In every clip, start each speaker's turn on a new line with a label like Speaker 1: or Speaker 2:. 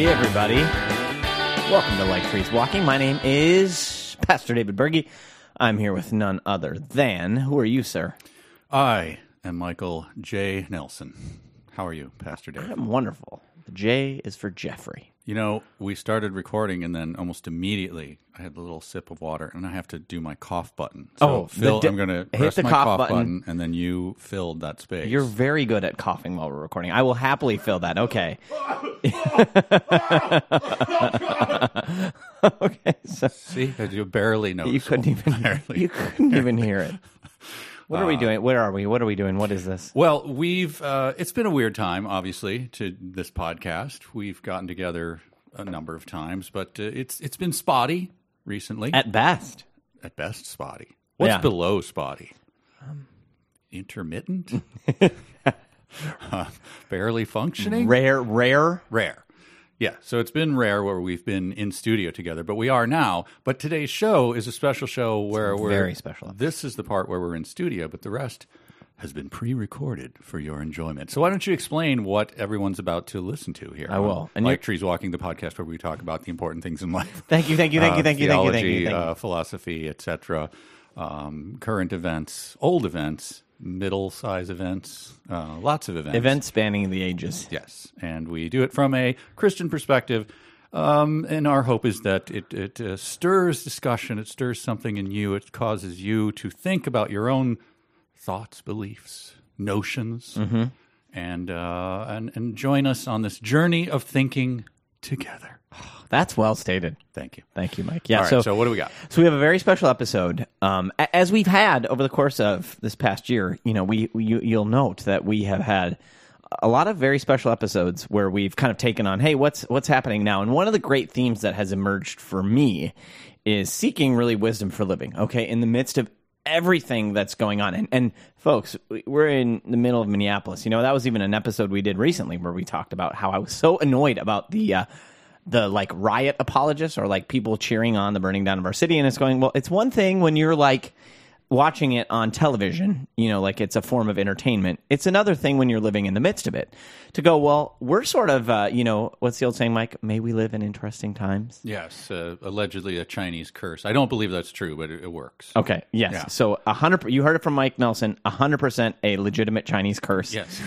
Speaker 1: Hey, everybody. Welcome to Like Trees Walking. My name is Pastor David Berge. I'm here with none other than. Who are you, sir?
Speaker 2: I am Michael J. Nelson. How are you, Pastor Dave?
Speaker 1: I'm wonderful. The J is for Jeffrey.
Speaker 2: You know, we started recording, and then almost immediately I had a little sip of water, and I have to do my cough button. So,
Speaker 1: Oh,
Speaker 2: Phil,
Speaker 1: di-
Speaker 2: I'm going to
Speaker 1: hit the
Speaker 2: my
Speaker 1: cough
Speaker 2: cough,
Speaker 1: button.
Speaker 2: button. and then you filled that space.
Speaker 1: You're very good at coughing while we're recording. I will happily fill that. Okay. okay. So
Speaker 2: see, you barely know.
Speaker 1: you couldn't even
Speaker 2: Barely.
Speaker 1: you couldn't even hear it. What are we doing? Where are we? What are we doing? What is this?
Speaker 2: Well, we've uh, it's been a weird time, obviously, to this podcast. We've gotten together a number of times, but uh, it's it's been spotty recently.
Speaker 1: At best.
Speaker 2: At best, spotty. What's
Speaker 1: Yeah.
Speaker 2: below spotty? Intermittent? Uh, barely functioning?
Speaker 1: Rare, rare.
Speaker 2: Rare. Yeah, so it's been rare where we've been in studio together, but we are now. But today's show is a special show where we're
Speaker 1: very special.
Speaker 2: This is the part where we're in studio, but the rest has been pre-recorded for your enjoyment. So why don't you explain what everyone's about to listen to here?
Speaker 1: I will.
Speaker 2: And like Trees Walking, the podcast where we talk about the important things in life
Speaker 1: Thank you, thank you, thank you,
Speaker 2: uh,
Speaker 1: thank you, thank you, thank you, thank you.
Speaker 2: Uh, philosophy, etc. Um, current events, old events, middle size events, uh, lots of events.
Speaker 1: Events spanning the ages.
Speaker 2: Yes, and we do it from a Christian perspective. Um, and our hope is that it, it uh, stirs discussion, it stirs something in you, it causes you to think about your own thoughts, beliefs, notions,
Speaker 1: Mm-hmm.
Speaker 2: and, uh, and and join us on this journey of thinking together.
Speaker 1: That's well stated.
Speaker 2: Thank you.
Speaker 1: Thank you, Mike. Yeah.
Speaker 2: All right,
Speaker 1: so,
Speaker 2: so what do we got?
Speaker 1: So we have a very special episode, um, as we've had over the course of this past year. You know, we, we you, you'll note that we have had a lot of very special episodes where we've kind of taken on, hey, what's what's happening now? And one of the great themes that has emerged for me is seeking really wisdom for living. Okay, in the midst of everything that's going on, and and folks, we- we're in the middle of Minneapolis. You know, that was even an episode we did recently where we talked about how I was so annoyed about the. Uh, the like riot apologists or like people cheering on the burning down of our city and it's going well it's one thing when you're like watching it on television you know like it's a form of entertainment it's another thing when you're living in the midst of it to go well we're sort of uh, you know what's the old saying mike may we live in interesting times
Speaker 2: Yes, uh, allegedly a Chinese curse. I don't believe that's true, but it, it works.
Speaker 1: okay yes
Speaker 2: Yeah.
Speaker 1: so a hundred you heard it from mike nelson a hundred percent a legitimate chinese curse
Speaker 2: Yes.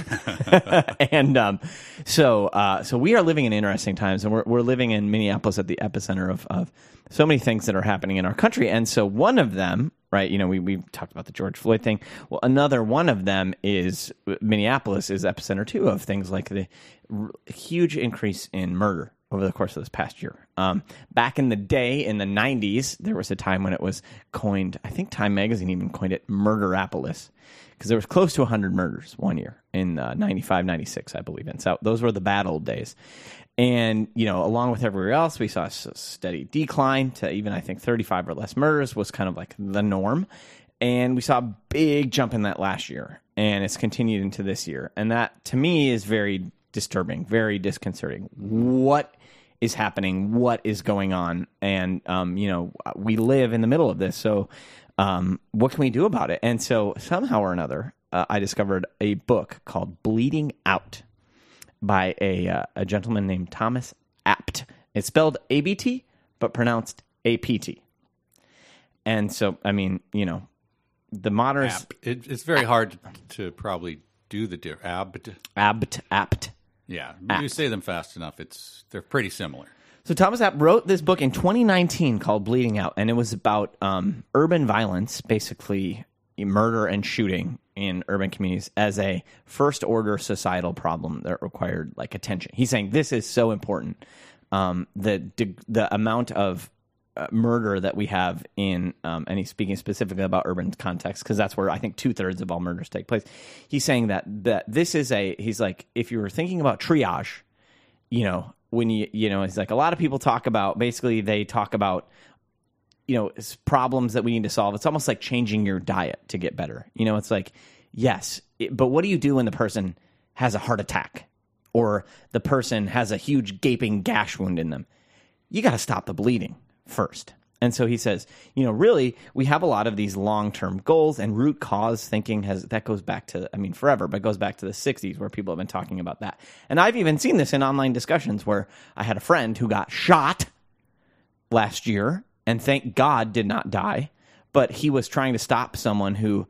Speaker 1: and um, so uh, so we are living in interesting times, and we're we're living in Minneapolis at the epicenter of of so many things that are happening in our country. And so one of them, right? You know, we we talked about the George Floyd thing. Well, another one of them is Minneapolis is epicenter too of things like the r- huge increase in murder over the course of this past year. Um, back in the day, in the 90s, there was a time when it was coined, I think Time Magazine even coined it Murderapolis, because there was close to 100 murders one year in uh, 95, 96, I believe. And so those were the bad old days. And, you know, along with everywhere else, we saw a steady decline to even, I think, 35 or less murders was kind of like the norm. And we saw a big jump in that last year, and it's continued into this year. And that, to me, is very disturbing, very disconcerting. What is happening? What is going on? And, um, you know, we live in the middle of this. So, um, what can we do about it? And so, somehow or another, uh, I discovered a book called Bleeding Out by a, uh, a gentleman named Thomas Abt. It's spelled A B T, but pronounced A P T. And so, I mean, you know, the moderns.
Speaker 2: It, it's very hard to probably do the di- abt.
Speaker 1: Abt, Apt.
Speaker 2: Yeah, if you say them fast enough. It's they're pretty similar.
Speaker 1: So Thomas Abt wrote this book in 2019 called Bleeding Out, and it was about um, urban violence, basically murder and shooting in urban communities as a first order societal problem that required like attention. He's saying this is so important. Um, the the amount of uh, murder that we have in, um, and he's speaking specifically about urban context because that's where I think two thirds of all murders take place. He's saying that that this is a he's like if you were thinking about triage, you know when you you know it's like a lot of people talk about basically they talk about you know it's problems that we need to solve. It's almost like changing your diet to get better. You know it's like yes it- but what do you do when the person has a heart attack or the person has a huge gaping gash wound in them? You got to stop the bleeding first. And so he says, you know, really, we have a lot of these long term goals and root cause thinking has that goes back to, I mean, forever, but goes back to the 60s where people have been talking about that. And I've even seen this in online discussions where I had a friend who got shot last year and thank God did not die, but he was trying to stop someone who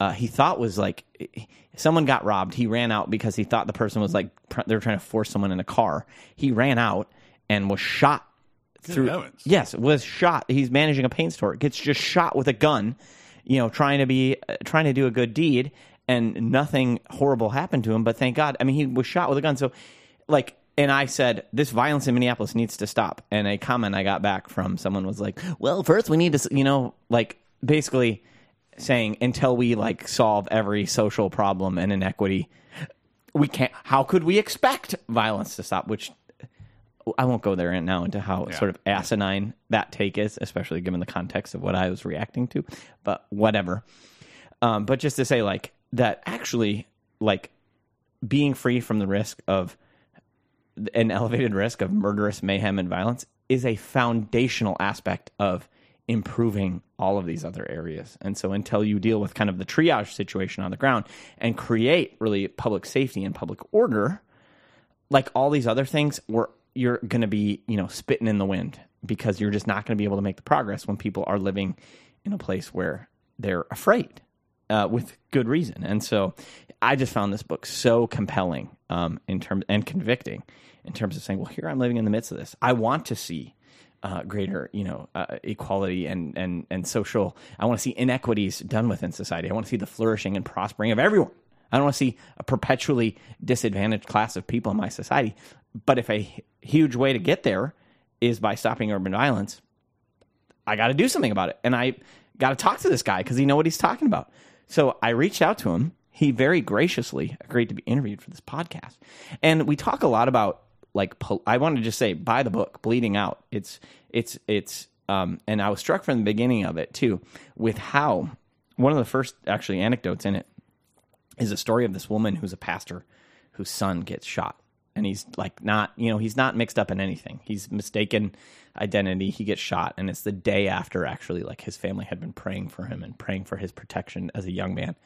Speaker 1: uh, he thought was like someone got robbed. He ran out because he thought the person was like pr- they were trying to force someone in a car. He ran out and was shot through. Yes, was shot. He's managing a paint store. Gets just shot with a gun. You know, trying to be uh, trying to do a good deed, and nothing horrible happened to him. But thank God. I mean, he was shot with a gun. So, like, and I said, this violence in Minneapolis needs to stop. And a comment I got back from someone was like, well, first we need to, you know, like basically saying until we like solve every social problem and inequity, we can't. How could we expect violence to stop? Which I won't go there now into how sort of asinine that take is, especially given the context of what I was reacting to. But whatever. Um, but just to say, like that, actually, like being free from the risk of an elevated risk of murderous mayhem and violence is a foundational aspect of improving all of these other areas. And so until you deal with kind of the triage situation on the ground and create really public safety and public order, like all these other things, we're you're going to be, you know, spitting in the wind because you're just not going to be able to make the progress when people are living in a place where they're afraid uh, with good reason. And so I just found this book so compelling um, in terms and convicting in terms of saying, well, here I'm living in the midst of this. I want to see uh, greater, you know, uh, equality and and and social. I want to see inequities done within society. I want to see the flourishing and prospering of everyone. I don't want to see a perpetually disadvantaged class of people in my society. But if a huge way to get there is by stopping urban violence, I got to do something about it. And I got to talk to this guy because he know what he's talking about. So I reached out to him. He very graciously agreed to be interviewed for this podcast. And we talk a lot about like I want to just say buy the book Bleeding Out. It's it's it's um and I was struck from the beginning of it too with how one of the first actually anecdotes in it is a story of this woman who's a pastor whose son gets shot and he's like not you know he's not mixed up in anything he's mistaken identity he gets shot and it's the day after actually like his family had been praying for him and praying for his protection as a young man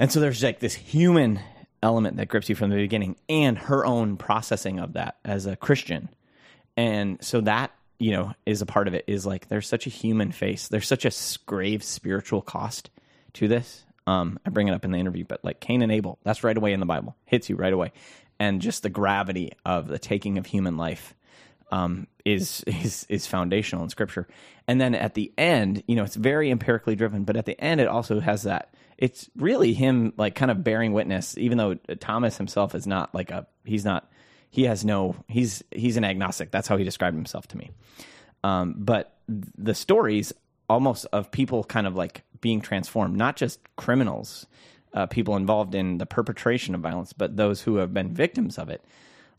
Speaker 1: and so there's like this human element that grips you from the beginning and her own processing of that as a christian and so that you know is a part of it is like there's such a human face there's such a grave spiritual cost to this um i bring it up in the interview but like cain and abel that's right away in the bible hits you right away and just the gravity of the taking of human life um, is is is foundational in scripture. And then at the end, you know, it's very empirically driven, but at the end, it also has that. It's really him like kind of bearing witness, even though Thomas himself is not like a he's not he has no he's he's an agnostic. That's how he described himself to me. Um, but the stories almost of people kind of like being transformed, not just criminals, uh, people involved in the perpetration of violence, but those who have been victims of it.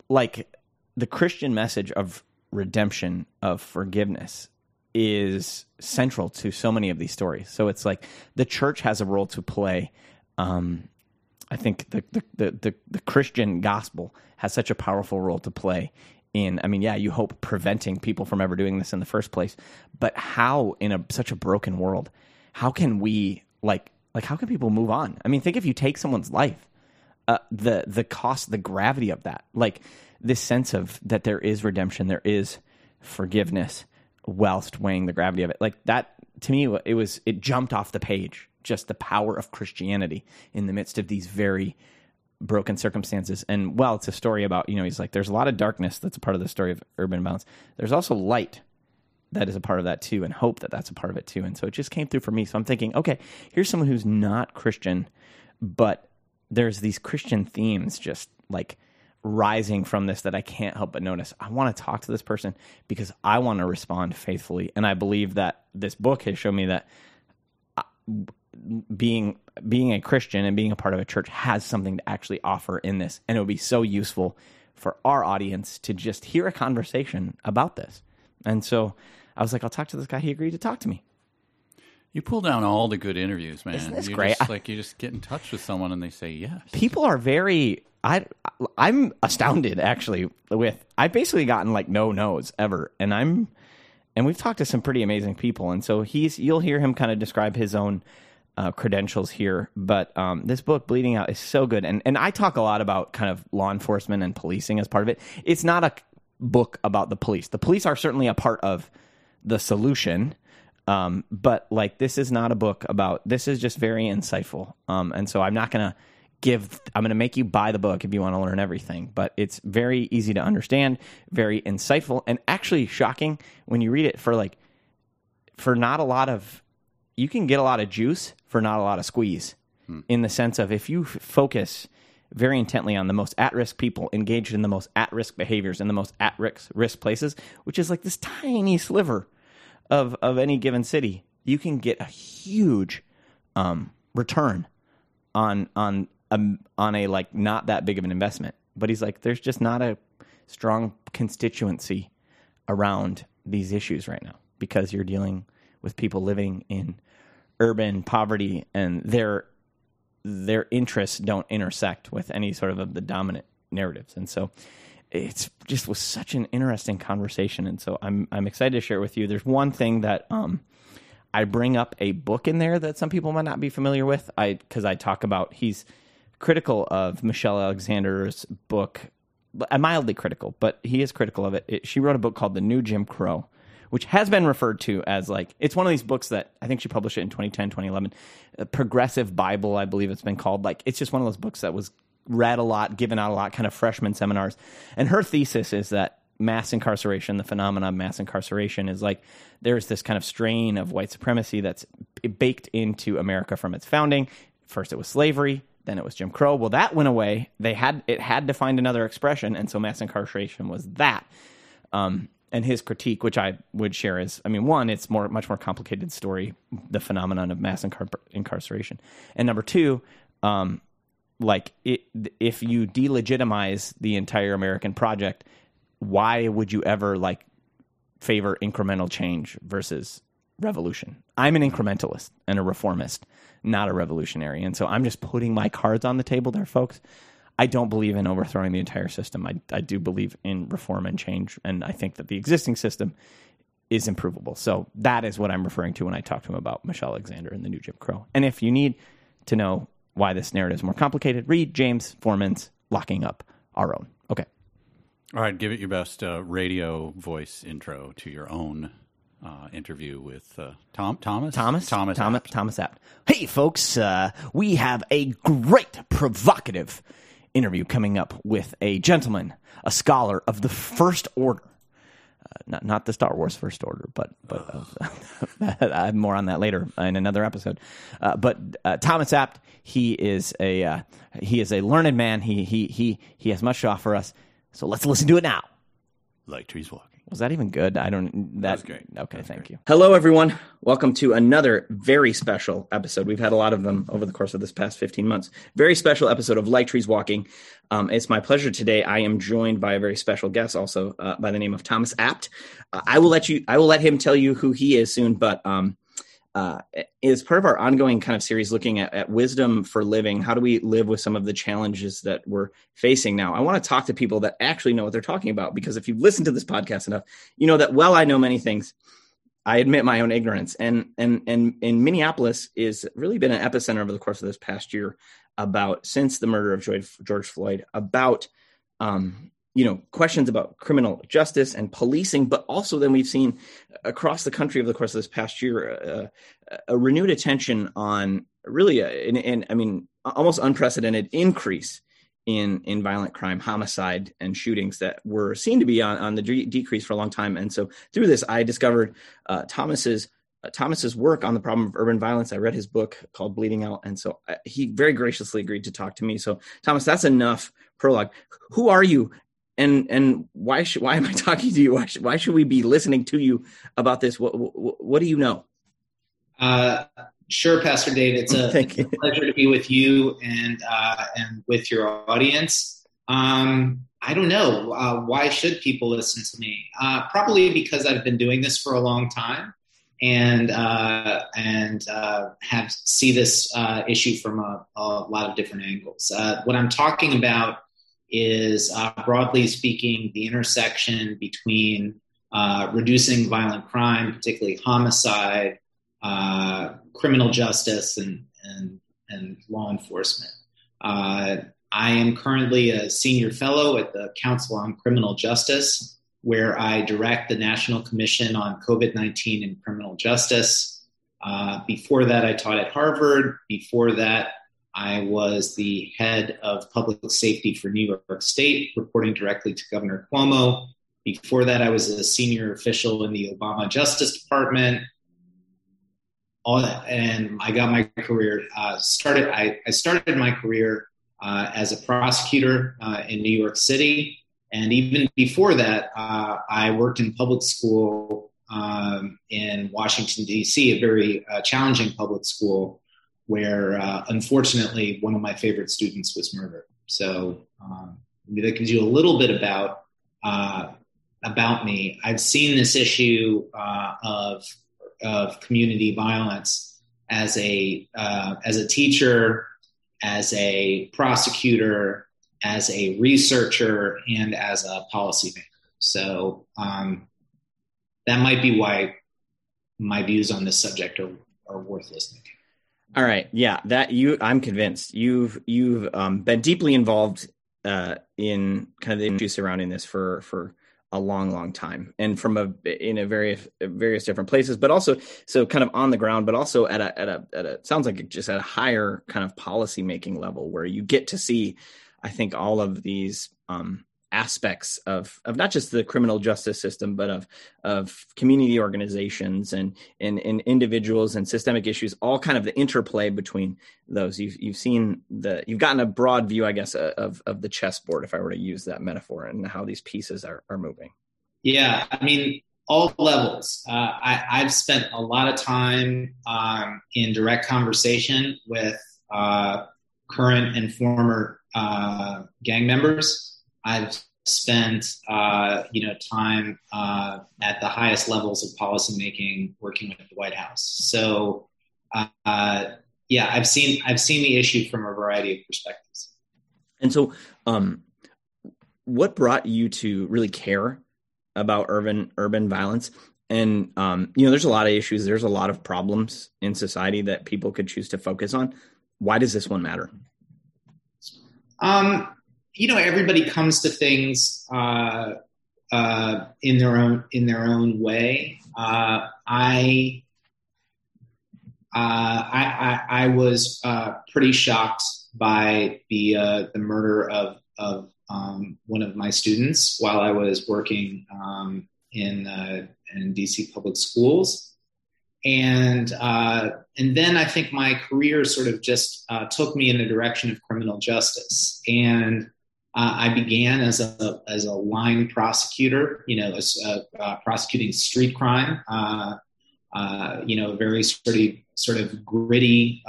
Speaker 1: Like the Christian message of redemption, of forgiveness, is central to so many of these stories. So it's like the church has a role to play. Um, I think the, the, the, the, Christian gospel has such a powerful role to play in, I mean, yeah, you hope preventing people from ever doing this in the first place, but how in a, such a broken world, how can we like, like, how can people move on? I mean, think if you take someone's life, uh, the the cost, the gravity of that, like this sense of that there is redemption, there is forgiveness, whilst weighing the gravity of it. Like that to me, it was it jumped off the page. Just the power of Christianity in the midst of these very broken circumstances. And well, it's a story about you know, he's like, there's a lot of darkness that's a part of the story of urban violence. There's also light that is a part of that too, and hope that that's a part of it too. And so it just came through for me. So I'm thinking, okay, here's someone who's not Christian, but there's these Christian themes just like rising from this that I can't help but notice. I want to talk to this person because I want to respond faithfully. And I believe that this book has shown me that uh, being being a Christian and being a part of a church has something to actually offer in this. And it would be so useful for our audience to just hear a conversation about this. And so I was like, I'll talk to this guy. He agreed to talk to me.
Speaker 2: You pull down all the good interviews, man.
Speaker 1: Isn't this
Speaker 2: you
Speaker 1: great?
Speaker 2: Just, like you just get in touch with someone and they say yes.
Speaker 1: people are very I I'm astounded actually with I've basically gotten like no nos ever and I'm and we've talked to some pretty amazing people, and so he's you'll hear him kind of describe his own uh, credentials here. But um, this book, Bleeding Out, is so good, and and I talk a lot about kind of law enforcement and policing as part of it. It's not a book about the police. The police are certainly a part of the solution. Um, but like this is not a book about this is just very insightful. Um, and so I'm not gonna give I'm gonna make you buy the book if you want to learn everything. But it's very easy to understand, very insightful, and actually shocking when you read it for like for not a lot of you can get a lot of juice for not a lot of squeeze hmm. in the sense of if you f- focus very intently on the most at-risk people engaged in the most at-risk behaviors in the most at-risk risk places which is like this tiny sliver of of any given city, you can get a huge um, return on on a, on a like not that big of an investment. But he's like, there's just not a strong constituency around these issues right now because you're dealing with people living in urban poverty and their their interests don't intersect with any sort of, the dominant narratives. And so it's just was such an interesting conversation, and so I'm I'm excited to share it with you. There's one thing that um, I bring up a book in there that some people might not be familiar with. I because I talk about he's critical of Michelle Alexander's book. I'm mildly critical, but he is critical of it. it. She wrote a book called The New Jim Crow, which has been referred to as like it's one of these books that I think she published it in 2010, 2011. A uh, progressive Bible, I believe it's been called. Like it's just one of those books that was read a lot, given out a lot, kind of freshman seminars. And her thesis is that mass incarceration, the phenomenon of mass incarceration, is like there's this kind of strain of white supremacy that's baked into America from its founding. First, it was slavery. Then it was Jim Crow. Well, that went away. They had it had to find another expression, and so mass incarceration was that. Um, and his critique, which I would share, is I mean, one, it's more much more complicated story, the phenomenon of mass incar- incarceration, and number two, um, like it, if you delegitimize the entire American project, why would you ever like favor incremental change versus revolution? I'm an incrementalist and a reformist, not a revolutionary. And so I'm just putting my cards on the table there, folks. I don't believe in overthrowing the entire system. I, I do believe in reform and change. And I think that the existing system is improvable. So that is what I'm referring to when I talk to him about Michelle Alexander and the new Jim Crow. And if you need to know why this narrative is more complicated, read James Forman's Locking Up Our Own. Okay.
Speaker 2: All right, give it your best uh, radio voice intro to your own uh, interview with uh, Tom Thomas
Speaker 1: Thomas
Speaker 2: Thomas
Speaker 1: Thomas
Speaker 2: Abt.
Speaker 1: Thomas Abt. Hey, folks, uh, we have a great provocative interview coming up with a gentleman, a scholar of the First Order. Uh, not not the Star Wars First Order, but but I have more on that later in another episode. Uh, but uh, Thomas Abt, he is a uh, he is a learned man. He he he he has much to offer us. So let's listen to it now.
Speaker 2: Like trees walking.
Speaker 1: Was that even good? I don't. That,
Speaker 2: That was great.
Speaker 1: Okay,
Speaker 2: That was
Speaker 1: thank
Speaker 2: great.
Speaker 1: you. Hello, everyone. Welcome to another very special episode. We've had a lot of them over the course of this past 15 months. Very special episode of Like Trees Walking. Um, it's my pleasure today. I am joined by a very special guest, also uh, by the name of Thomas Abt. Uh, I will let you. I will let him tell you who he is soon. But um, uh, is part of our ongoing kind of series looking at, at wisdom for living. How do we live with some of the challenges that we're facing now? I want to talk to people that actually know what they're talking about because if you've listened to this podcast enough, you know that well, I know many things. I admit my own ignorance, and and and in Minneapolis is really been an epicenter over the course of this past year about since the murder of George, George Floyd about um, you know questions about criminal justice and policing, but also then we've seen across the country over the course of this past year uh, a renewed attention on really a, an, I mean almost unprecedented increase in in violent crime, homicide, and shootings that were seen to be on, on the de- decrease for a long time. And so through this, I discovered uh, Thomas's uh, Thomas's work on the problem of urban violence. I read his book called Bleeding Out, and so uh, he very graciously agreed to talk to me. So Thomas, that's enough prologue. Who are you? And and why should why am I talking to you? Why should, why should we be listening to you about this? What what, what do you know?
Speaker 3: Uh, sure, Pastor Dave. It's a,
Speaker 1: Thank you.
Speaker 3: pleasure to be with you and uh, and with your audience. Um, I don't know uh, why should people listen to me? Uh, probably because I've been doing this for a long time and uh, and uh, have see this uh, issue from a, a lot of different angles. Uh, what I'm talking about is, uh, broadly speaking, the intersection between uh, reducing violent crime, particularly homicide, uh, criminal justice, and, and, and law enforcement. Uh, I am currently a senior fellow at the Council on Criminal Justice, where I direct the National Commission on COVID 19 and Criminal Justice. Uh, before that, I taught at Harvard. Before that, I was the head of public safety for New York State, reporting directly to Governor Cuomo. Before that, I was a senior official in the Obama Justice Department. All that, and I got my career uh, started. I, I, started my career uh, as a prosecutor uh, in New York City, and even before that, uh, I worked in public school um, in Washington D.C., a very uh, challenging public school where uh, unfortunately one of my favorite students was murdered. So um, that gives you a little bit about uh, about me. I've seen this issue uh, of of community violence as a uh, as a teacher, as a prosecutor, as a researcher, and as a policymaker. So um, that might be why my views on this subject are, are worth listening to.
Speaker 1: All right, yeah, that you, I'm convinced. You've you've um, been deeply involved uh, in kind of the issues surrounding this for for a long, long time, and from a in a various various different places, but also so kind of on the ground, but also at a at a at a sounds like just at a higher kind of policy making level where you get to see, I think, all of these um, aspects of of not just the criminal justice system, but of of community organizations and and, and individuals and systemic issues, all kind of the interplay between those. You've you've seen the you've gotten a broad view, I guess, uh, of of the chessboard, if I were to use that metaphor, and how these pieces are are moving.
Speaker 3: Yeah, I mean, all levels. Uh, I, I've spent a lot of time um, in direct conversation with uh, current and former uh, gang members I've spent uh, you know time uh, at the highest levels of policymaking working with the White House. So uh, yeah, I've seen I've seen the issue from a variety of perspectives.
Speaker 1: And so, um, what brought you to really care about urban urban violence? And um, you know, there's a lot of issues. There's a lot of problems in society that people could choose to focus on. Why does this one matter?
Speaker 3: Um, you know, everybody comes to things uh, uh, in their own in their own way. Uh, I, uh, I, I, I was uh, pretty shocked by the uh, the murder of of um, one of my students while I was working um, in in DC public schools, and and then I think my career sort of just took me in the direction of criminal justice and uh, I began as a as a line prosecutor, you know, uh, uh, prosecuting street crime. Uh, uh, you know, a very sort of sort of gritty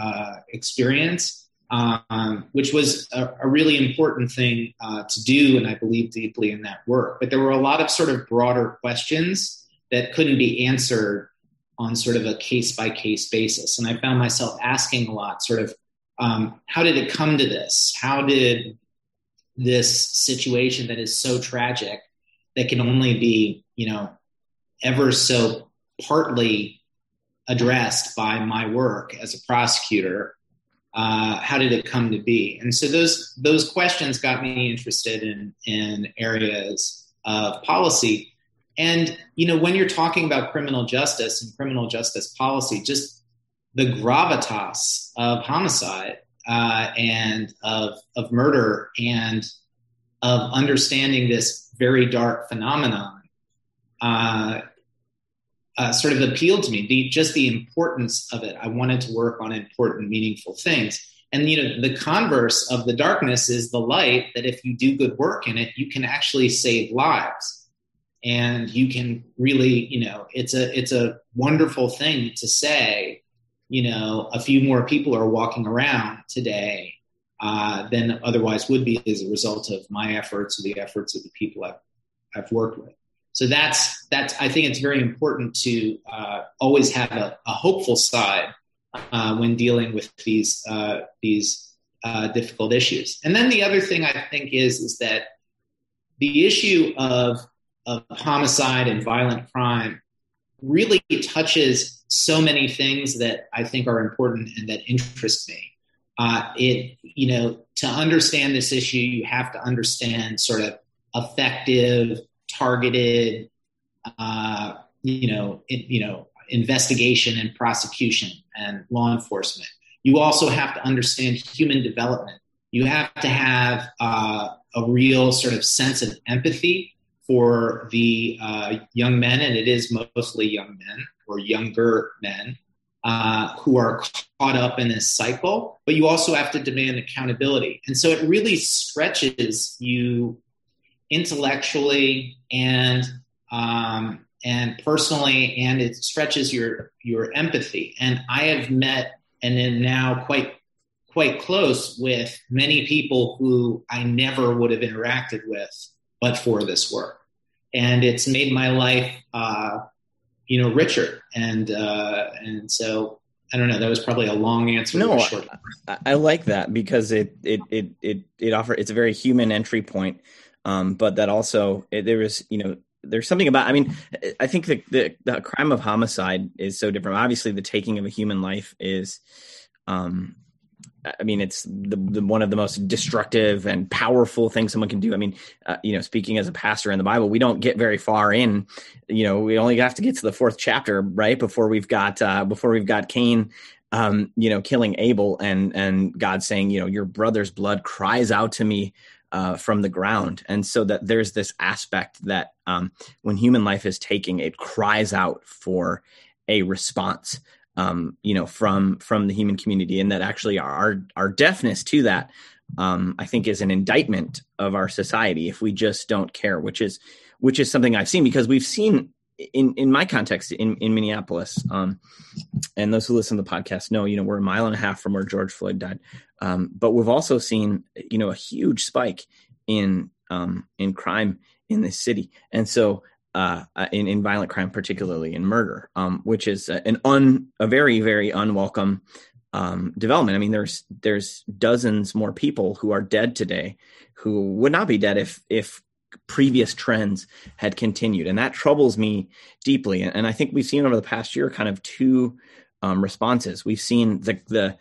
Speaker 3: experience, um, which was a, a, really important thing to do, and I believe deeply in that work. But there were a lot of sort of broader questions that couldn't be answered on sort of a case by case basis, and I found myself asking a lot, sort of, um, how did it come to this? How did this situation that is so tragic that can only be, you know, ever so partly addressed by my work as a prosecutor. Uh, how did it come to be? And so those those questions got me interested in in areas of policy. And you know, when you're talking about criminal justice and criminal justice policy, just the gravitas of homicide uh, and of of murder and of understanding this very dark phenomenon uh, uh, sort of appealed to me. The, just the importance of it. I wanted to work on important, meaningful things. And you know, the converse of the darkness is the light. That if you do good work in it, you can actually save lives, and you can really, you know, it's a it's a wonderful thing to say you know, a few more people are walking around today uh, than otherwise would be as a result of my efforts or the efforts of the people I've, I've worked with. So that's that's. I think it's very important to uh, always have a, a hopeful side uh, when dealing with these uh, these uh, difficult issues. And then the other thing I think is is that the issue of of homicide and violent crime really touches so many things that I think are important and that interest me. Uh, it, you know, to understand this issue, you have to understand sort of effective, targeted, uh, you know, you know, investigation and prosecution and law enforcement. You also have to understand human development. You have to have uh, a real sort of sense of empathy for the uh, young men, and it is mostly young men or younger men uh, who are caught up in this cycle. But you also have to demand accountability, and so it really stretches you intellectually and um, and personally, and it stretches your your empathy. And I have met and am now quite quite close with many people who I never would have interacted with but for this work, and it's made my life, uh, you know, richer. And uh, and so I don't know. That was probably a long answer.
Speaker 1: No, I, I, like that because it it it it it offer it's a very human entry point, um, but that also it, there is you know there's something about i mean i think the, the, the crime of homicide is so different obviously the taking of a human life is um I mean, it's the, the, one of the most destructive and powerful things someone can do. I mean, uh, you know, speaking as a pastor in the Bible, we don't get very far in. You know, we only have to get to the fourth chapter, right, before we've got uh, before we've got Cain, um, you know, killing Abel, and and God saying, you know, your brother's blood cries out to me uh, from the ground. And so that there's this aspect that um, when human life is taking, it cries out for a response, um, you know, from from the human community, and that actually our our deafness to that, um, I think, is an indictment of our society if we just don't care, which is which is something I've seen because we've seen in in my context in in Minneapolis, um, and those who listen to the podcast know, you know, we're a mile and a half from where George Floyd died, um, but we've also seen, you know, a huge spike in um, in crime in this city, and so uh, uh in in violent crime, particularly in murder, um, which is an un a very very unwelcome um, development. I mean, there's there's dozens more people who are dead today who would not be dead if if previous trends had continued. And that troubles me deeply. And, I think we've seen over the past year kind of two um, responses. We've seen the, the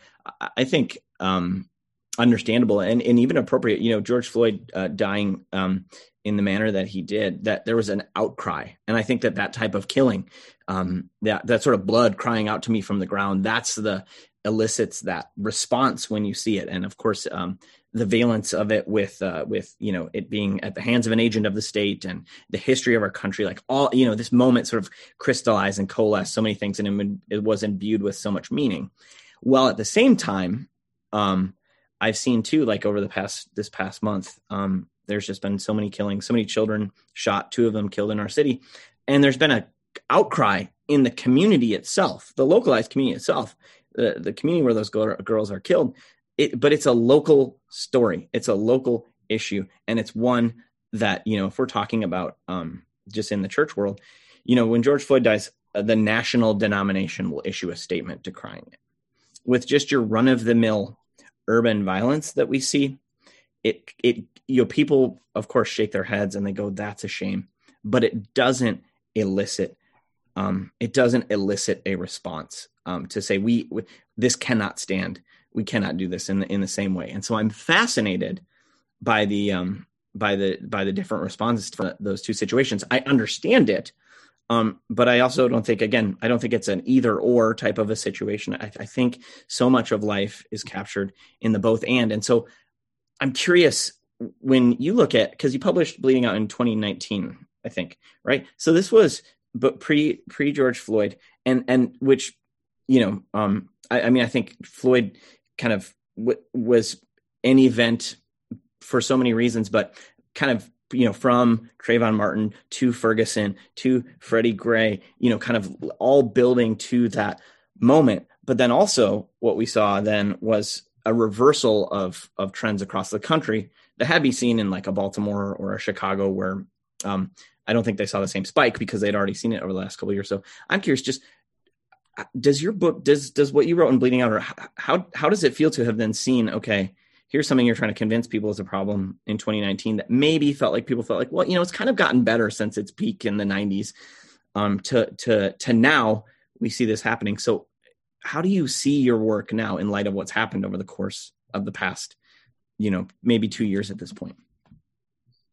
Speaker 1: I think, um, understandable and, and even appropriate, you know, George Floyd uh, dying um, in the manner that he did, that there was an outcry. And I think that that type of killing, um, that, that sort of blood crying out to me from the ground, that's the elicits that response when you see it. And of course, um, the valence of it with uh, with you know it being at the hands of an agent of the state and the history of our country like all you know this moment sort of crystallized and coalesced so many things and it was imbued with so much meaning while at the same time um, i've seen too like over the past this past month um, there's just been so many killings so many children shot two of them killed in our city and there's been a outcry in the community itself the localized community itself the, the community where those girls are killed it, but it's a local story. It's a local issue, and it's one that you know if we're talking about um, just in the church world, you know, when George Floyd dies, uh, the national denomination will issue a statement decrying it. With just your run of the mill urban violence that we see, it it you know people of course shake their heads and they go that's a shame, but it doesn't elicit um, it doesn't elicit a response um, to say we, we this cannot stand we cannot do this in the in the same way. And so I'm fascinated by the um by the by the different responses to those two situations. I understand it, um, but I also don't think again I don't think it's an either or type of a situation. I, I think so much of life is captured in the both and, and so I'm curious when you look at because you published Bleeding Out in 2019, I think, right? So this was but pre pre George Floyd, and and which you know um I, I mean I think Floyd kind of w- was an event for so many reasons, but kind of you know from Trayvon Martin to Ferguson to Freddie Gray, you know, kind of all building to that moment. But then also what we saw then was a reversal of of trends across the country that had been seen in like a Baltimore or a Chicago where um, I don't think they saw the same spike because they'd already seen it over the last couple years. So I'm curious, just does your book does does what you wrote in bleeding out or how how does it feel to have then seen okay
Speaker 4: here's something you're trying to convince people is a problem in 2019 that maybe felt like people felt like, well, you know, it's kind of gotten better since its peak in the 90s. Um, to to to now we see this happening. So, how do you see your work now in light of what's happened over the course of the past, you know, maybe two years at this point?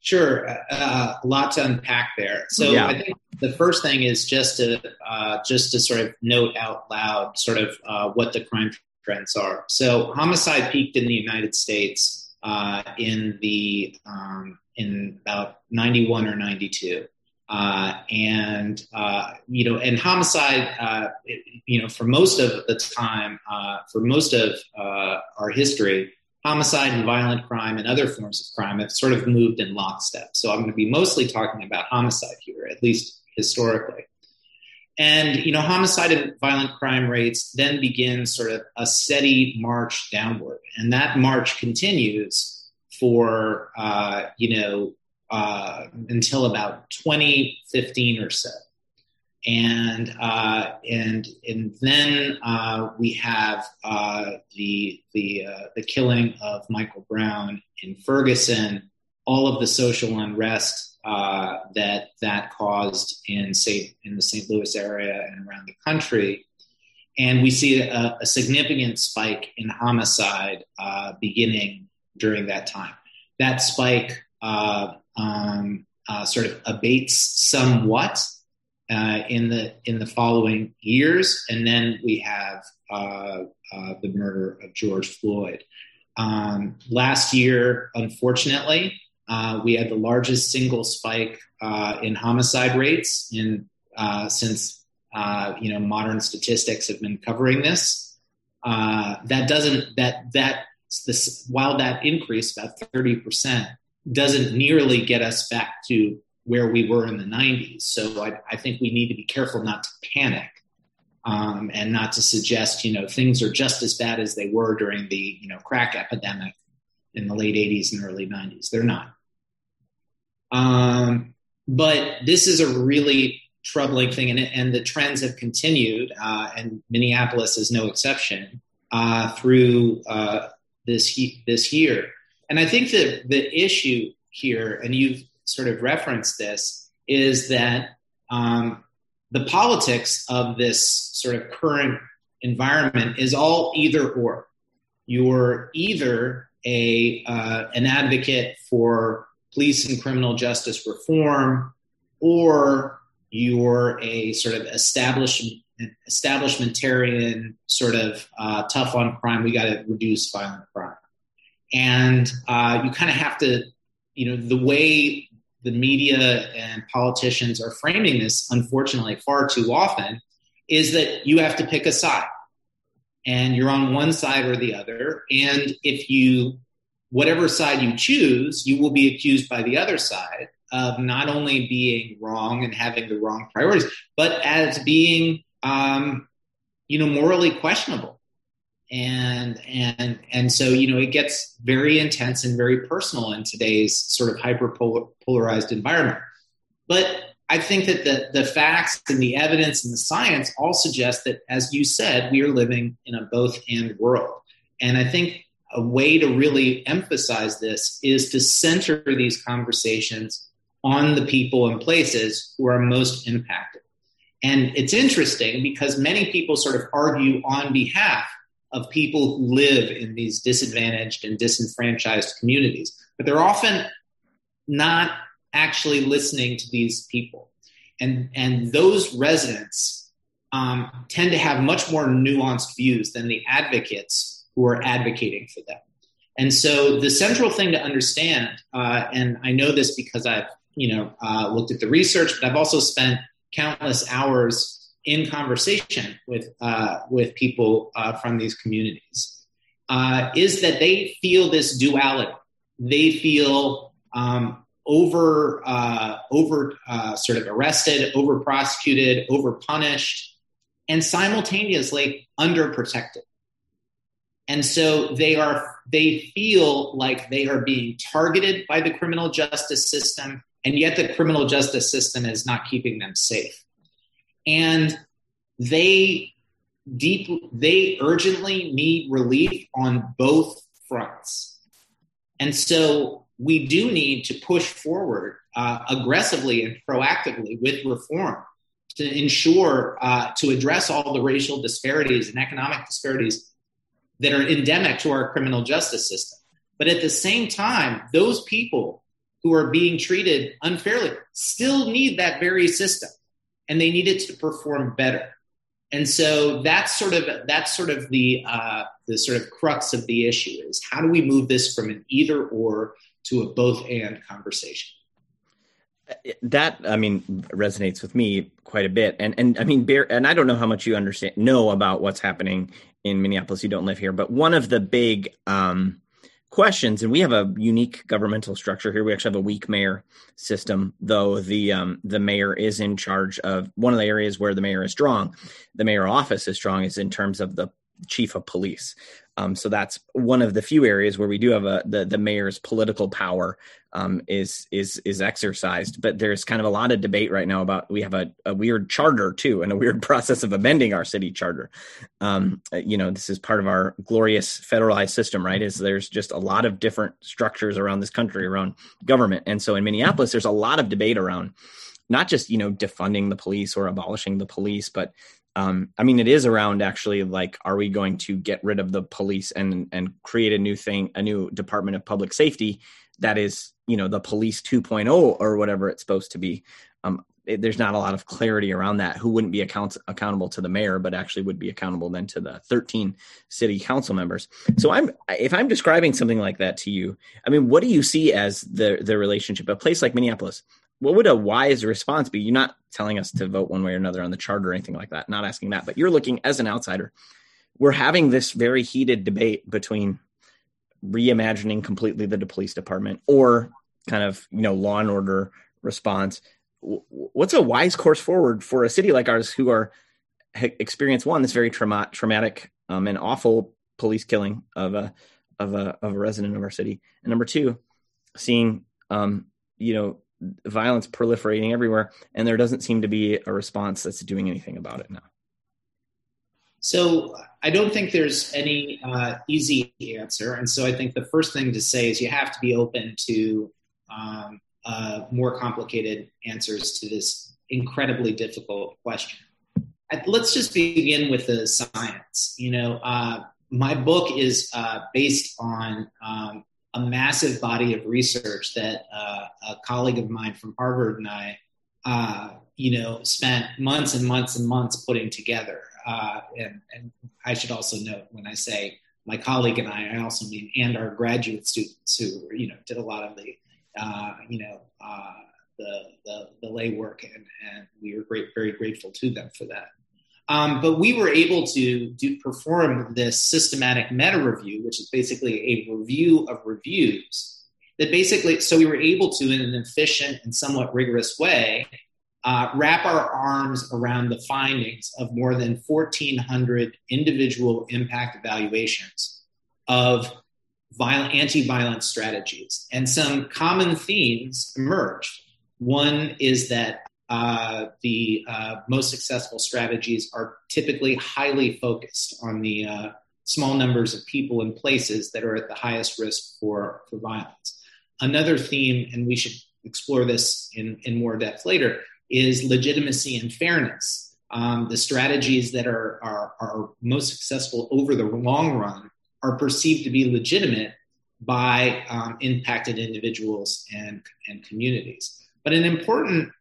Speaker 3: Sure, uh, a lot to unpack there. So yeah. I think the first thing is just to uh, just to sort of note out loud, sort of uh, what the crime trends are. So homicide peaked in the United States uh, in the um, in about ninety one or ninety two. Uh, and uh, you know, and homicide, it, you know, for most of the time, for most of our history, homicide and violent crime and other forms of crime have sort of moved in lockstep. So I'm going to be mostly talking about homicide here, at least historically. And you know, homicide and violent crime rates then begin sort of a steady march downward, and that march continues for uh, you know uh, until about 2015 or so. And uh, and and then uh, we have uh, the the uh, the killing of Michael Brown in Ferguson, all of the social unrest uh, that that caused in St. in the St. Louis area and around the country, and we see a, a significant spike in homicide uh, beginning during that time. That spike um, sort of abates somewhat uh, in the in the following years, and then we have uh, uh, the murder of George Floyd. Um, last year, unfortunately, uh, we had the largest single spike uh, in homicide rates in uh, since you know modern statistics have been covering this. that doesn't that that this while that increase about thirty percent doesn't nearly get us back to where we were in the 90s. So I, I think we need to be careful not to panic um, and not to suggest, you know, things are just as bad as they were during the, you know, crack epidemic in the late 80s and early 90s. They're not. Um, but this is a really troubling thing, and, and the trends have continued, uh, and Minneapolis is no exception uh, through uh, this this year. And I think that the issue here, and you've sort of referenced this is that um, the politics of this sort of current environment is all either or. You're either a uh, an advocate for police and criminal justice reform, or you're a sort of establishment establishmentarian sort of uh, tough on crime. We got to reduce violent crime, and uh, you kind of have to, you know, the way the media and politicians are framing this, unfortunately, far too often, is that you have to pick a side and you're on one side or the other. And if you, whatever side you choose, you will be accused by the other side of not only being wrong and having the wrong priorities, but as being, um, you know, morally questionable. And and and so you know it gets very intense and very personal in today's sort of hyper polarized environment. But i think that the the facts and the evidence and the science all suggest that as you said we are living in a both and world. And i think a way to really emphasize this is to center these conversations on the people and places who are most impacted and it's interesting because many people sort of argue on behalf of people who live in these disadvantaged and disenfranchised communities. But they're often not actually listening to these people. And, and those residents um, tend to have much more nuanced views than the advocates who are advocating for them. And so the central thing to understand, uh, and I know this because I've you know uh, looked at the research, but I've also spent countless hours in conversation with uh, with people uh, from these communities uh, is that they feel this duality. They feel um, over uh, over sort of arrested, over prosecuted, over punished, and simultaneously underprotected. And so they are they feel like they are being targeted by the criminal justice system, and yet the criminal justice system is not keeping them safe. And they deep they urgently need relief on both fronts. And so we do need to push forward uh, aggressively and proactively with reform to ensure uh, to address all the racial disparities and economic disparities that are endemic to our criminal justice system. But at the same time, those people who are being treated unfairly still need that very system and they need it to perform better. And so that's sort of that's sort of the uh, the sort of crux of the issue is how do we move this from an either or to a both and conversation.
Speaker 1: That I mean resonates with me quite a bit, and and I mean, bear, and I don't know how much you understand know about what's happening in Minneapolis. You don't live here, but one of the big um, questions, and we have a unique governmental structure here. We actually have a weak mayor system, though the um, the mayor is in charge of one of the areas where the mayor is strong. The mayor office is strong is in terms of the chief of police. Um, so that's one of the few areas where we do have a the, the mayor's political power um, is is is exercised. But there's kind of a lot of debate right now about we have a, a weird charter too and a weird process of amending our city charter. Um, you know, this is part of our glorious federalized system, right? Is there's just a lot of different structures around this country around government, and so in Minneapolis, there's a lot of debate around not just you know defunding the police or abolishing the police, but um, I mean, it is around actually like, are we going to get rid of the police and and create a new thing, a new Department of Public Safety that is, you know, the police 2.0 or whatever it's supposed to be. Um, it, there's not a lot of clarity around that. Who wouldn't be account- accountable to the mayor, but actually would be accountable then to the 13 city council members. So I'm, if I'm describing something like that to you, I mean, what do you see as the the relationship? A place like Minneapolis, what would a wise response be? You're not telling us to vote one way or another on the charter or anything like that. Not asking that, but you're looking as an outsider. We're having this very heated debate between reimagining completely the police department or kind of you know law and order response. What's a wise course forward for a city like ours who are experience one this very trauma, traumatic um, and awful police killing of a of a of a resident of our city, and number two, seeing um, you know violence proliferating everywhere, and there doesn't seem to be a response that's doing anything about it now.
Speaker 3: So I don't think there's any uh, easy answer, and so I think the first thing to say is you have to be open to um, uh, more complicated answers to this incredibly difficult question. Let's just begin with the science. You know, uh, my book is uh, based on um, a massive body of research that uh, a colleague of mine from Harvard and I, uh, you know, spent months and months and months putting together. Uh, and, and, I should also note when I say my colleague and I, I also mean and our graduate students who, you know, did a lot of the, uh, you know, uh, the, the, the lay work, and, and we are great, very grateful to them for that. Um, but we were able to do, perform this systematic meta review, which is basically a review of reviews. That basically, so we were able to, in an efficient and somewhat rigorous way, uh, wrap our arms around the findings of more than 1,400 individual impact evaluations of violent, anti-violence strategies, and some common themes emerged. One is that uh, the uh, most successful strategies are typically highly focused on the uh, small numbers of people and places that are at the highest risk for, for violence. Another theme, and we should explore this in, in more depth later, is legitimacy and fairness. Um, the strategies that are, are, are most successful over the long run are perceived to be legitimate by um, impacted individuals and, and communities. But an important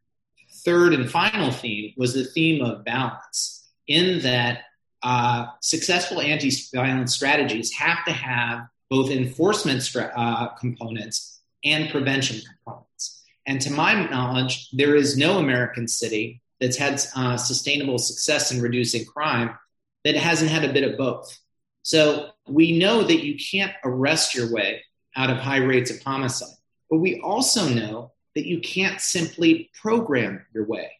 Speaker 3: third and final theme was the theme of balance, in that uh, successful anti violence strategies have to have both enforcement stra- uh, components and prevention components. And to my knowledge, there is no American city that's had uh, sustainable success in reducing crime that hasn't had a bit of both. So we know that you can't arrest your way out of high rates of homicide, but we also know that you can't simply program your way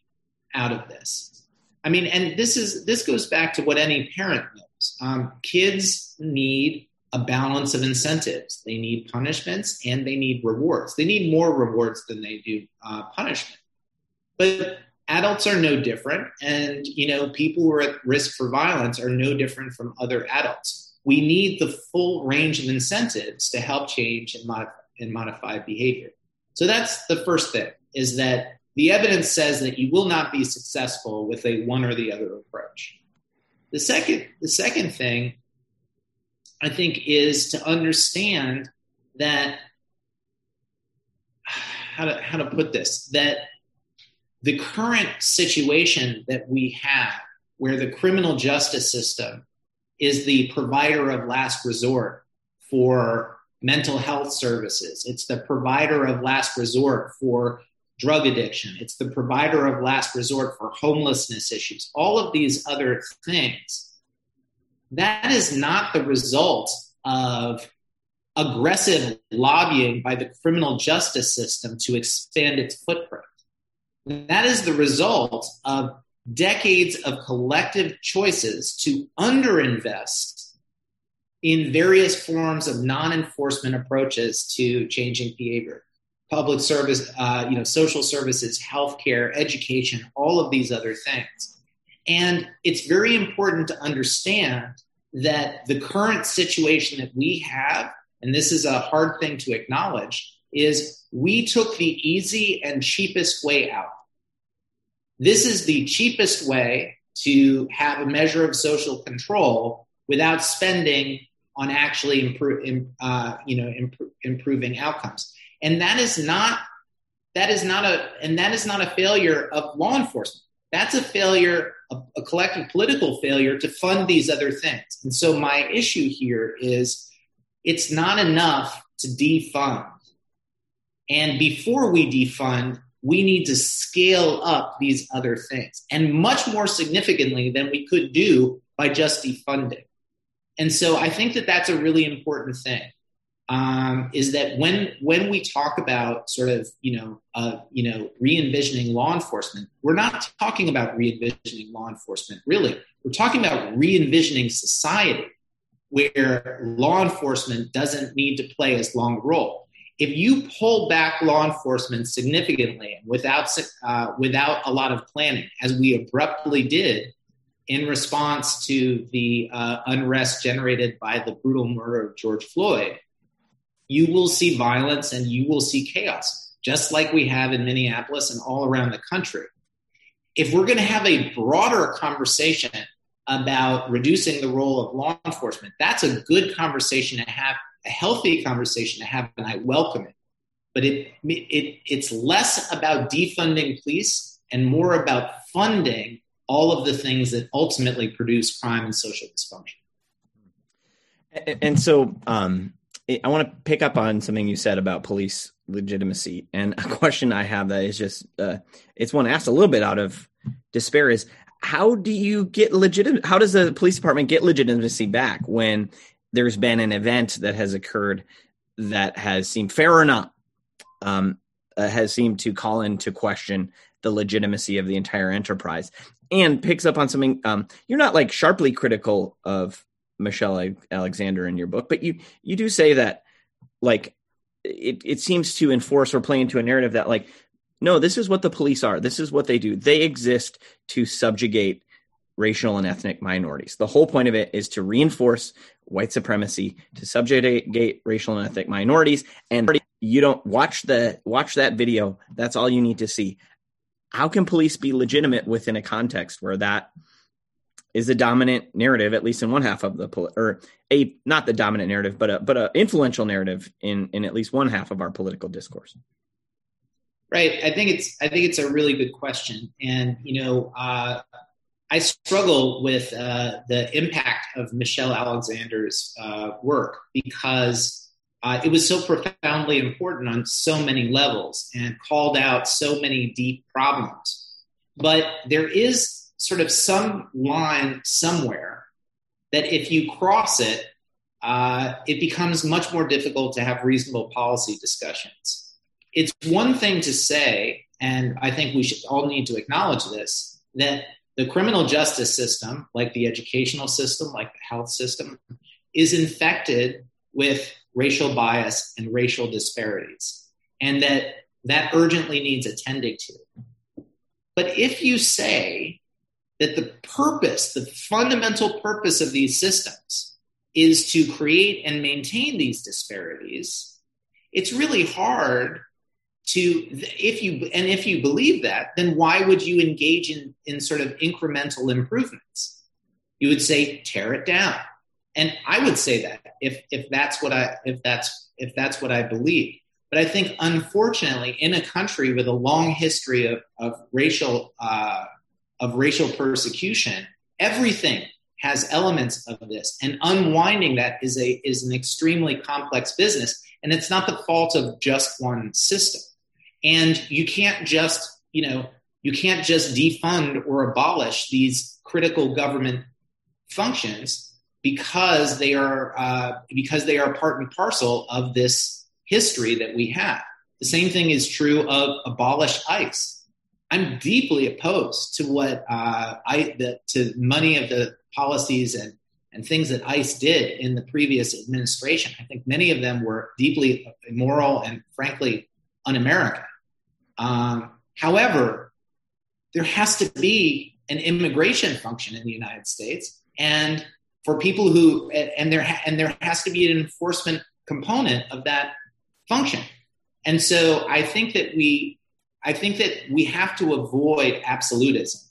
Speaker 3: out of this. I mean, and this is this goes back to what any parent knows. Um, kids need a balance of incentives. They need punishments and they need rewards. They need more rewards than they do uh, punishment. But adults are no different, and you know, people who are at risk for violence are no different from other adults. we need the full range of incentives to help change and modify, and modify behavior. So that's the first thing is that the evidence says that you will not be successful with a one or the other approach. The second, the second thing I think is to understand that how to how to put this that the current situation that we have where the criminal justice system is the provider of last resort for mental health services. It's the provider of last resort for drug addiction. It's the provider of last resort for homelessness issues. All of these other things. That is not the result of aggressive lobbying by the criminal justice system to expand its footprint. That is the result of decades of collective choices to underinvest in various forms of non-enforcement approaches to changing behavior. Public service uh, you know social services healthcare education all of these other things. And it's very important to understand that the current situation that we have and this is a hard thing to acknowledge is we took the easy and cheapest way out. This is the cheapest way to have a measure of social control without spending on actually improve, uh, you know, imp- improving outcomes. And that is not that is not a and that is not a failure of law enforcement. That's a failure, a, a collective political failure to fund these other things. And so my issue here is it's not enough to defund. And before we defund, we need to scale up these other things and much more significantly than we could do by just defunding. And so I think that that's a really important thing. Um, is that when when we talk about sort of you know uh, you know re-envisioning law enforcement, we're not talking about re-envisioning law enforcement really. We're talking about re-envisioning society where law enforcement doesn't need to play as long a role if you pull back law enforcement significantly and without uh, without a lot of planning, as we abruptly did in response to the uh, unrest generated by the brutal murder of George Floyd, you will see violence and you will see chaos, just like we have in Minneapolis and all around the country. If we're going to have a broader conversation about reducing the role of law enforcement, that's a good conversation to have a healthy conversation to have, and I welcome it. But it, it it's less about defunding police and more about funding all of the things that ultimately produce crime and social dysfunction.
Speaker 1: And so, um, I want to pick up on something you said about police legitimacy, and a question I have that is just uh, it's one asked a little bit out of despair is how do you get legitimate? How does the police department get legitimacy back when there's been an event that has occurred that has seemed fair or not um, uh, has seemed to call into question the legitimacy of the entire enterprise and picks up on something um, you're not like sharply critical of michelle alexander in your book but you you do say that like it, it seems to enforce or play into a narrative that like no this is what the police are this is what they do they exist to subjugate racial and ethnic minorities. The whole point of it is to reinforce white supremacy, to subjugate racial and ethnic minorities. And you don't watch the watch that video. That's all you need to see. How can police be legitimate within a context where that is the dominant narrative, at least in one half of the or a not the dominant narrative, but a but a influential narrative in in at least one half of our political discourse.
Speaker 3: Right. I think it's I think it's a really good question, and you know, uh, I struggle with uh, the impact of Michelle Alexander's uh, work because uh, it was so profoundly important on so many levels and called out so many deep problems. But there is sort of some line somewhere that if you cross it, uh, it becomes much more difficult to have reasonable policy discussions. It's one thing to say, and I think we should all need to acknowledge this, that the criminal justice system, like the educational system, like the health system, is infected with racial bias and racial disparities, and that that urgently needs attending to. But if you say that the purpose, the fundamental purpose of these systems is to create and maintain these disparities, it's really hard to if you and if you believe that, then why would you engage in in sort of incremental improvements? You would say tear it down. And I would say that if if that's what I if that's if that's what I believe. But I think, unfortunately, in a country with a long history of, of racial uh, of racial persecution, everything has elements of this, and unwinding that is a is an extremely complex business, and it's not the fault of just one system. And you can't just you know you can't just defund or abolish these critical government functions because they are uh, because they are part and parcel of this history that we have. The same thing is true of abolish ICE. I'm deeply opposed to what uh, I the, to many of the policies and and things that ICE did in the previous administration. I think many of them were deeply immoral and frankly un-American. Um, however, there has to be an immigration function in the United States, and for people who and there and there has to be an enforcement component of that function. And so I think that we I think that we have to avoid absolutism.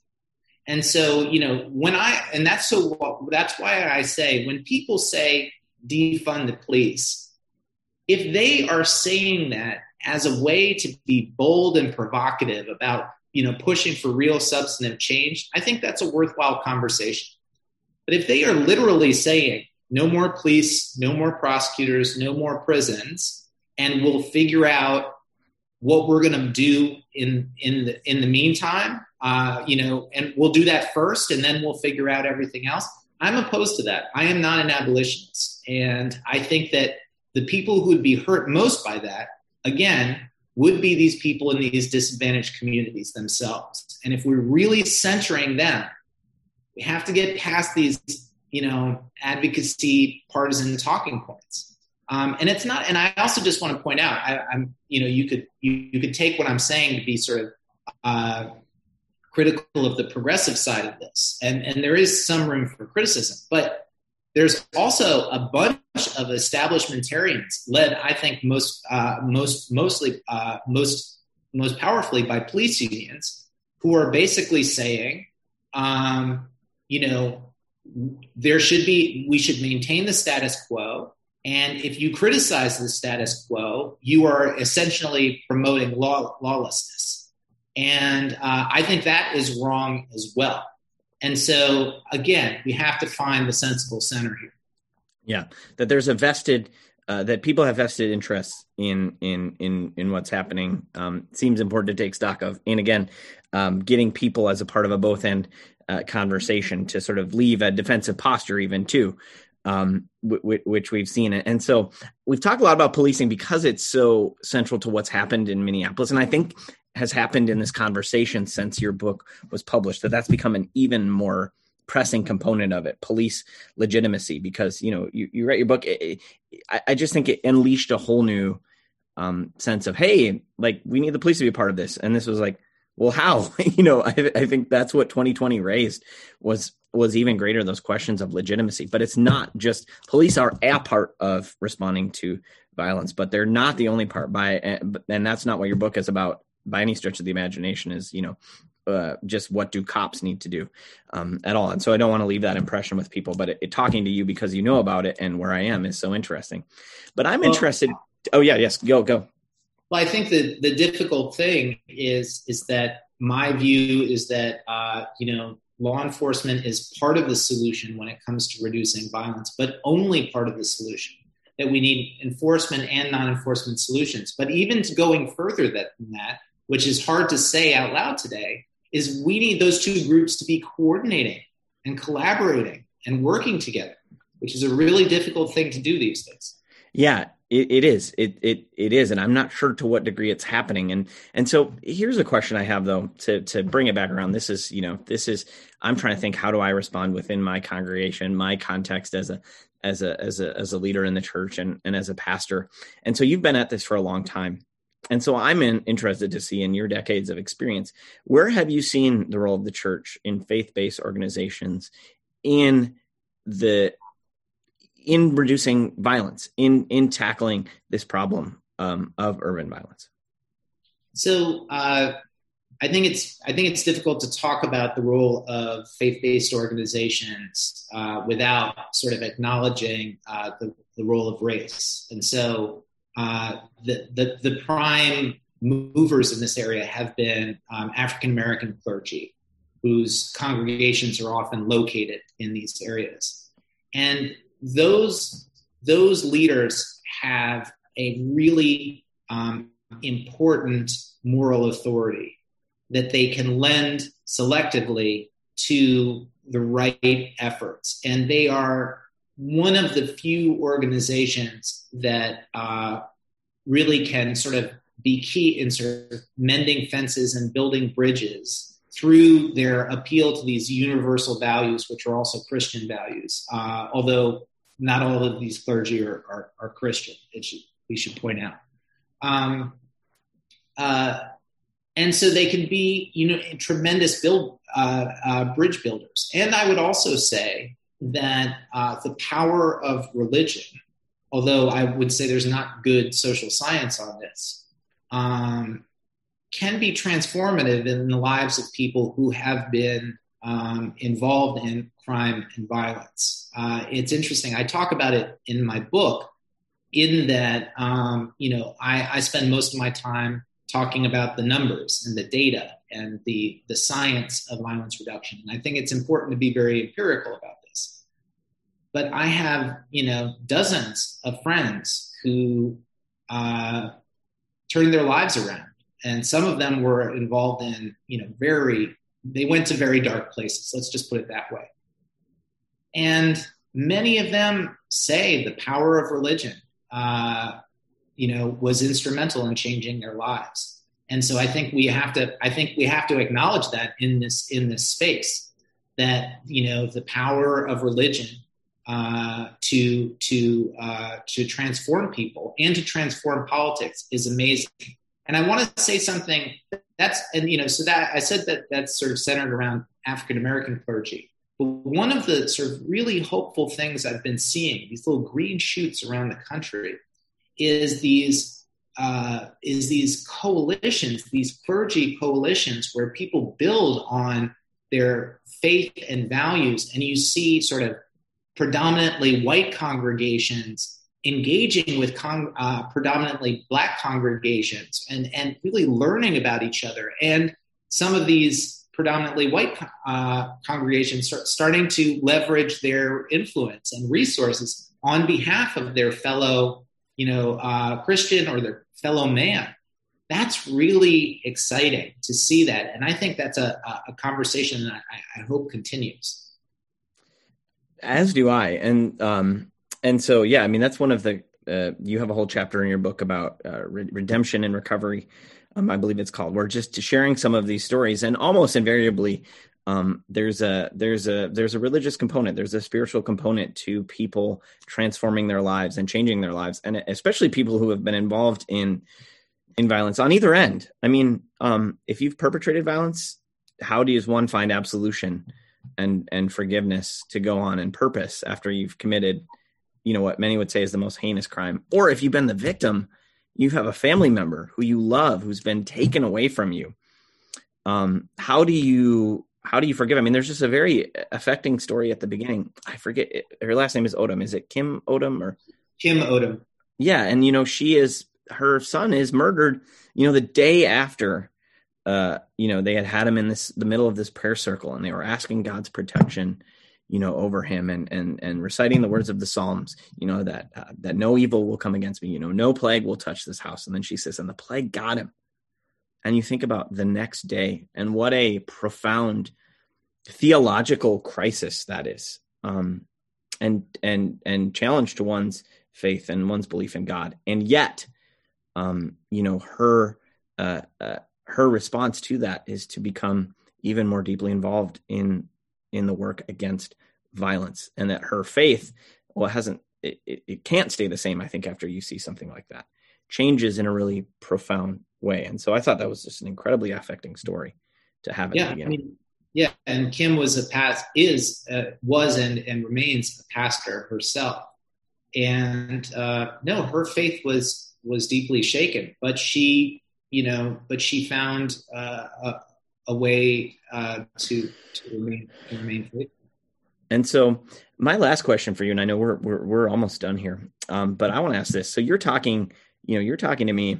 Speaker 3: And so, you know, when I and that's so that's why I say when people say defund the police, if they are saying that as a way to be bold and provocative about, you know, pushing for real substantive change, I think that's a worthwhile conversation. But if they are literally saying no more police, no more prosecutors, no more prisons, and we'll figure out what we're going to do in in the in the meantime, uh, you know, and we'll do that first, and then we'll figure out everything else. I'm opposed to that. I am not an abolitionist, and I think that the people who would be hurt most by that, again, would be these people in these disadvantaged communities themselves. And if we're really centering them we have to get past these, you know, advocacy partisan talking points. Um, and it's not. And I also just want to point out, I, am you know, you could you, you could take what I'm saying to be sort of uh, critical of the progressive side of this, and and there is some room for criticism, but there's also a bunch of establishmentarians led, I think, most uh, most mostly uh, most most powerfully by police unions who are basically saying um, you know, there should be, we should maintain the status quo. And if you criticize the status quo, you are essentially promoting law, lawlessness. And uh, I think that is wrong as well. And so, again, we have to find the sensible center here.
Speaker 1: Yeah, that there's a vested, uh, that people have vested interests in in in in what's happening. Um, seems important to take stock of. And again, um, getting people as a part of a both end uh, conversation to sort of leave a defensive posture, even too, um, w- w- which we've seen. And so we've talked a lot about policing because it's so central to what's happened in Minneapolis, and I think has happened in this conversation since your book was published. That that's become an even more pressing component of it police legitimacy because you know you, you write your book it, it, I, just think it unleashed a whole new um, sense of hey like we need the police to be a part of this. And this was like well how? You know I, I think that's what 2020 raised was was even greater those questions of legitimacy. But it's not just police are a part of responding to violence but they're not the only part by and that's not what your book is about by any stretch of the imagination is you know uh, just what do cops need to do um, at all and so i don't want to leave that impression with people but it, it, talking to you because you know about it and where i am is so interesting but i'm well, interested oh yeah yes go go
Speaker 3: well, I think that the difficult thing is is that my view is that uh, you know law enforcement is part of the solution when it comes to reducing violence, but only part of the solution. That we need enforcement and non-enforcement solutions. But even going further than that, which is hard to say out loud today, is we need those two groups to be coordinating and collaborating and working together, which is a really difficult thing to do these days.
Speaker 1: Yeah, it, it is. It it it is, and I'm not sure to what degree it's happening. And and so here's a question I have though to to bring it back around. This is you know this is I'm trying to think how do I respond within my congregation, my context as a as a as a as a leader in the church and and as a pastor. And so you've been at this for a long time. And so I'm in, interested to see in your decades of experience, where have you seen the role of the church in faith-based organizations in the in reducing violence, in in tackling this problem um, of urban violence?
Speaker 3: So uh, I think it's I think it's difficult to talk about the role of faith-based organizations uh, without sort of acknowledging uh, the, the role of race. And so uh, the, the, the prime movers in this area have been um, African American clergy, whose congregations are often located in these areas, and those those leaders have a really um, important moral authority that they can lend selectively to the right efforts. And they are one of the few organizations that uh, really can sort of be key in sort of mending fences and building bridges through their appeal to these universal values, which are also Christian values. Uh, although not all of these clergy are, are, are Christian, should, we should point out. Um, uh, and so they can be you know tremendous build uh, uh, bridge builders and i would also say that uh, the power of religion although i would say there's not good social science on this um, can be transformative in the lives of people who have been um, involved in crime and violence uh, it's interesting i talk about it in my book in that um, you know I, I spend most of my time talking about the numbers and the data and the, the science of violence reduction. And I think it's important to be very empirical about. But I have, you know, dozens of friends who uh, turned their lives around. And some of them were involved in, you know, very, they went to very dark places. Let's just put it that way. And many of them say the power of religion uh, you know, was instrumental in changing their lives. And so I think we have to, I think we have to acknowledge that in this, in this space that, you know, the power of religion uh, to, to, uh, to transform people and to transform politics is amazing. And I want to say something that's, and, you know, so that I said that that's sort of centered around African American clergy. But one of the sort of really hopeful things I've been seeing, these little green shoots around the country, is these uh, is these coalitions, these clergy coalitions, where people build on their faith and values, and you see sort of predominantly white congregations engaging with con- uh, predominantly black congregations and, and really learning about each other. And some of these predominantly white uh, congregations start starting to leverage their influence and resources on behalf of their fellow you know, uh, Christian or their fellow man. That's really exciting to see that. And I think that's a, a conversation that I, I hope continues.
Speaker 1: As do I. And, um, and so, yeah, I mean, that's one of the, uh, you have a whole chapter in your book about uh, re- redemption and recovery. Um, I believe it's called. We're just sharing some of these stories, and almost invariably, um, there's a there's a there's a religious component there's a spiritual component to people transforming their lives and changing their lives and especially people who have been involved in in violence on either end i mean um, if you've perpetrated violence how does one find absolution and and forgiveness to go on and purpose after you've committed you know what many would say is the most heinous crime or if you've been the victim you have a family member who you love who's been taken away from you um, how do you how do you forgive? I mean, there's just a very affecting story at the beginning. I forget her last name is Odom. Is it Kim Odom or
Speaker 3: Kim Odom?
Speaker 1: Yeah, and you know she is her son is murdered. You know the day after, uh, you know they had had him in this the middle of this prayer circle, and they were asking God's protection, you know, over him, and and and reciting the words of the Psalms. You know that uh, that no evil will come against me. You know, no plague will touch this house. And then she says, and the plague got him and you think about the next day and what a profound theological crisis that is um, and and and challenge to one's faith and one's belief in god and yet um, you know her uh, uh, her response to that is to become even more deeply involved in in the work against violence and that her faith well hasn't it, it, it can't stay the same i think after you see something like that changes in a really profound way. And so I thought that was just an incredibly affecting story to have.
Speaker 3: Yeah, I mean, yeah, and Kim was a past is uh, was and and remains a pastor herself. and uh, no, her faith was was deeply shaken, but she, you know, but she found uh, a, a, way uh, to to remain to remain faithful.
Speaker 1: And so, my last question for you, and I know we're we're, we're almost done here, um, but I want to ask this. So you're talking, you know, you're talking to me.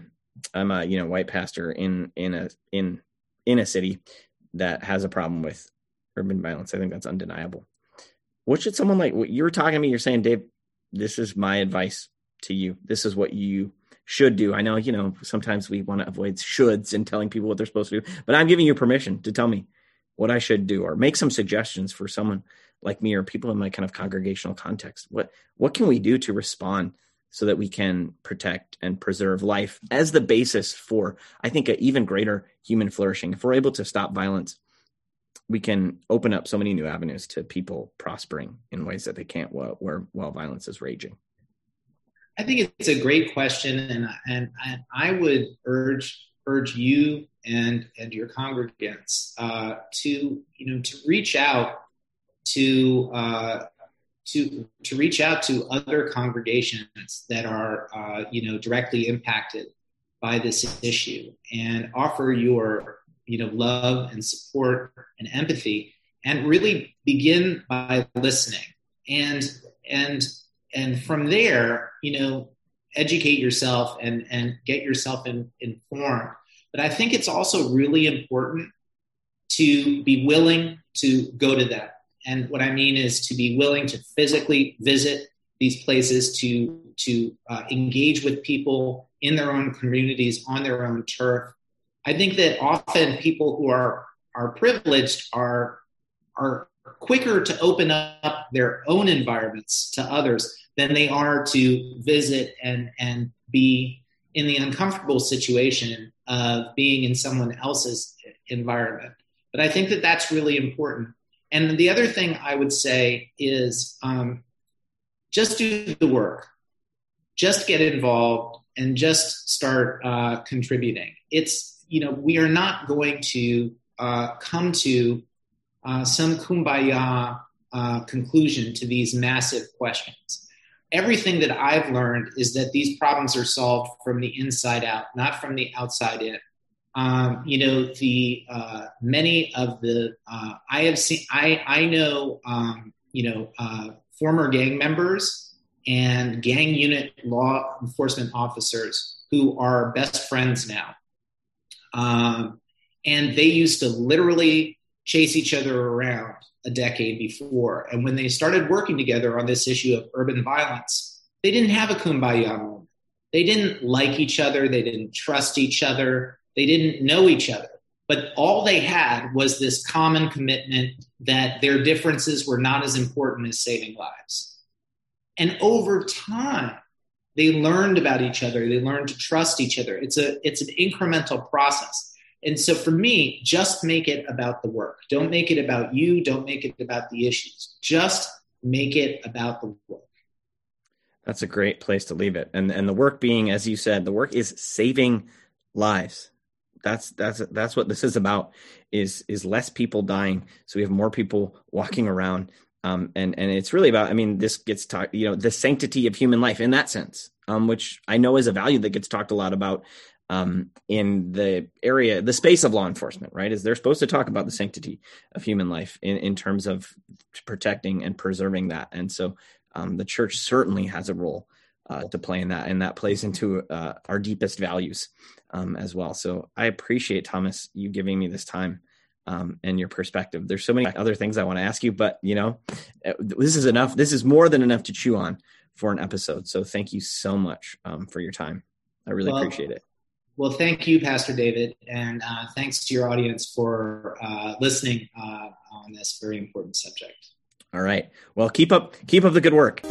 Speaker 1: I'm a you know white pastor in in a in in a city that has a problem with urban violence. I think that's undeniable. What should someone like you're talking to me? You're saying, Dave, this is my advice to you. This is what you should do. I know, you know, sometimes we want to avoid shoulds and telling people what they're supposed to do, but I'm giving you permission to tell me what I should do or make some suggestions for someone like me or people in my kind of congregational context. What what can we do to respond so that we can protect and preserve life as the basis for I think an even greater human flourishing. If we're able to stop violence, we can open up so many new avenues to people prospering in ways that they can't while, while violence is raging.
Speaker 3: I think it's a great question, and and, and I would urge urge you and and your congregants uh, to you know to reach out to uh, to to reach out to other congregations that are uh, you know directly impacted by this issue and offer your you know love and support and empathy and really begin by listening. And and and from there you know educate yourself and and get yourself in, informed. But i think it's also really important to be willing to go to them and what i mean is to be willing to physically visit these places to to uh, engage with people in their own communities on their own turf. I think that often people who are are privileged are are quicker to open up their own environments to others than they are to visit and and be in the uncomfortable situation of being in someone else's environment. But I think that that's really important. And the other thing I would say is um, just do the work, just get involved, and just start uh, contributing. It's you know, we are not going to uh, come to uh, some kumbaya uh, conclusion to these massive questions. Everything that I've learned is that these problems are solved from the inside out, not from the outside in. Um, you know, the uh, many of the uh, I have seen, I I know, um, you know, uh, former gang members and gang unit law enforcement officers who are best friends now um, and they used to literally chase each other around a decade before. And when they started working together on this issue of urban violence, they didn't have a kumbaya moment. They didn't like each other. They didn't trust each other. They didn't know each other. But all they had was this common commitment that their differences were not as important as saving lives. And over time, they learned about each other they learned to trust each other it's a it's an incremental process and so for me just make it about the work. Don't make it about you. Don't make it about the issues. Just make it about the work.
Speaker 1: That's a great place to leave it. And and the work being as you said the work is saving lives. That's that's that's what this is about is is less people dying. So we have more people walking around. Um, and and it's really about. I mean, this gets talked. You know, the sanctity of human life in that sense, um, which I know is a value that gets talked a lot about um, in the area, the space of law enforcement. Right, is they're supposed to talk about the sanctity of human life in in terms of protecting and preserving that. And so, um, the church certainly has a role uh, to play in that, and that plays into uh, our deepest values um, as well. So I appreciate Thomas you giving me this time um, and your perspective. There's so many other things I want to ask you, but you know, uh, this is enough. This is more than enough to chew on for an episode. So thank you so much um, for your time. I really well, appreciate it.
Speaker 3: Well, thank you, Pastor David, and uh, thanks to your audience for uh, listening uh, on this very important subject.
Speaker 1: All right. Well, keep up keep up the good work.